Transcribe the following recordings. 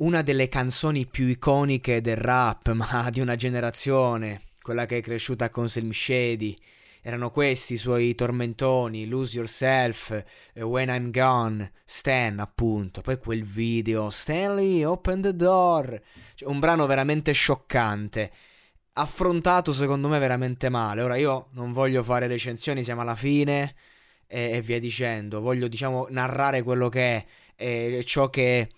Una delle canzoni più iconiche del rap, ma di una generazione, quella che è cresciuta con Slim Shady. Erano questi i suoi tormentoni, Lose Yourself, When I'm Gone, Stan appunto, poi quel video, Stanley, Open the Door, cioè, un brano veramente scioccante, affrontato secondo me veramente male. Ora io non voglio fare recensioni, siamo alla fine e, e via dicendo, voglio diciamo narrare quello che è e ciò che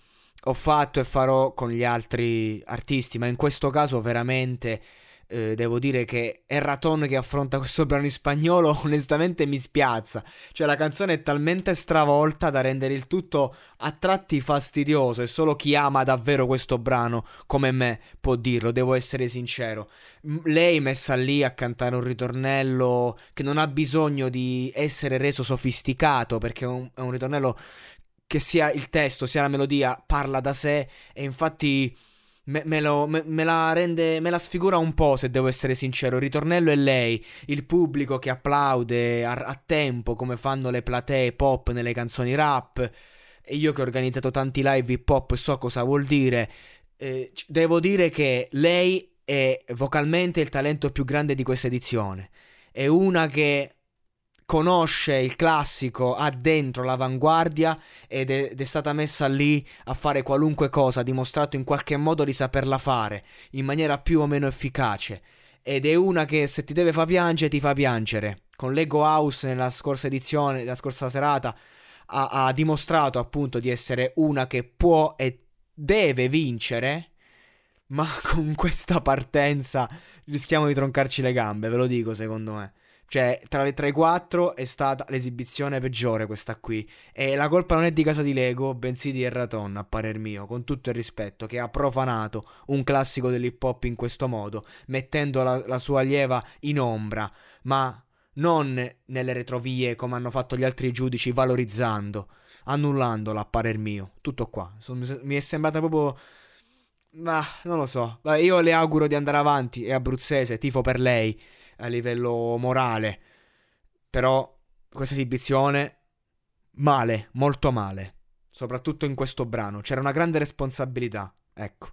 ho fatto e farò con gli altri artisti, ma in questo caso veramente eh, devo dire che Erraton che affronta questo brano in spagnolo onestamente mi spiazza. Cioè la canzone è talmente stravolta da rendere il tutto a tratti fastidioso e solo chi ama davvero questo brano come me può dirlo, devo essere sincero. Lei messa lì a cantare un ritornello che non ha bisogno di essere reso sofisticato perché è un, è un ritornello che sia il testo sia la melodia parla da sé e infatti me, me, lo, me, me, la rende, me la sfigura un po' se devo essere sincero. Il ritornello è lei, il pubblico che applaude a, a tempo come fanno le platee pop nelle canzoni rap. E io che ho organizzato tanti live hip hop so cosa vuol dire. Eh, devo dire che lei è vocalmente il talento più grande di questa edizione. È una che conosce il classico, ha dentro l'avanguardia ed è, ed è, stata messa lì a fare qualunque cosa, ha dimostrato in qualche modo di saperla fare in maniera più o meno efficace. Ed è una che se ti deve far piangere, ti fa piangere. Con Lego House nella scorsa edizione, la scorsa serata, ha, ha dimostrato appunto di essere una che può e deve vincere. Ma con questa partenza rischiamo di troncarci le gambe, ve lo dico secondo me. Cioè, tra le 3 e 4 è stata l'esibizione peggiore questa qui. E la colpa non è di casa di Lego, bensì di Erraton, a parer mio, con tutto il rispetto, che ha profanato un classico dell'hip hop in questo modo, mettendo la, la sua allieva in ombra, ma non nelle retrovie come hanno fatto gli altri giudici, valorizzando, annullandola, a parer mio. Tutto qua. Mi è sembrata proprio... Ma non lo so. Io le auguro di andare avanti, è abruzzese, tifo per lei a livello morale. Però questa esibizione male, molto male. Soprattutto in questo brano. C'era una grande responsabilità. Ecco.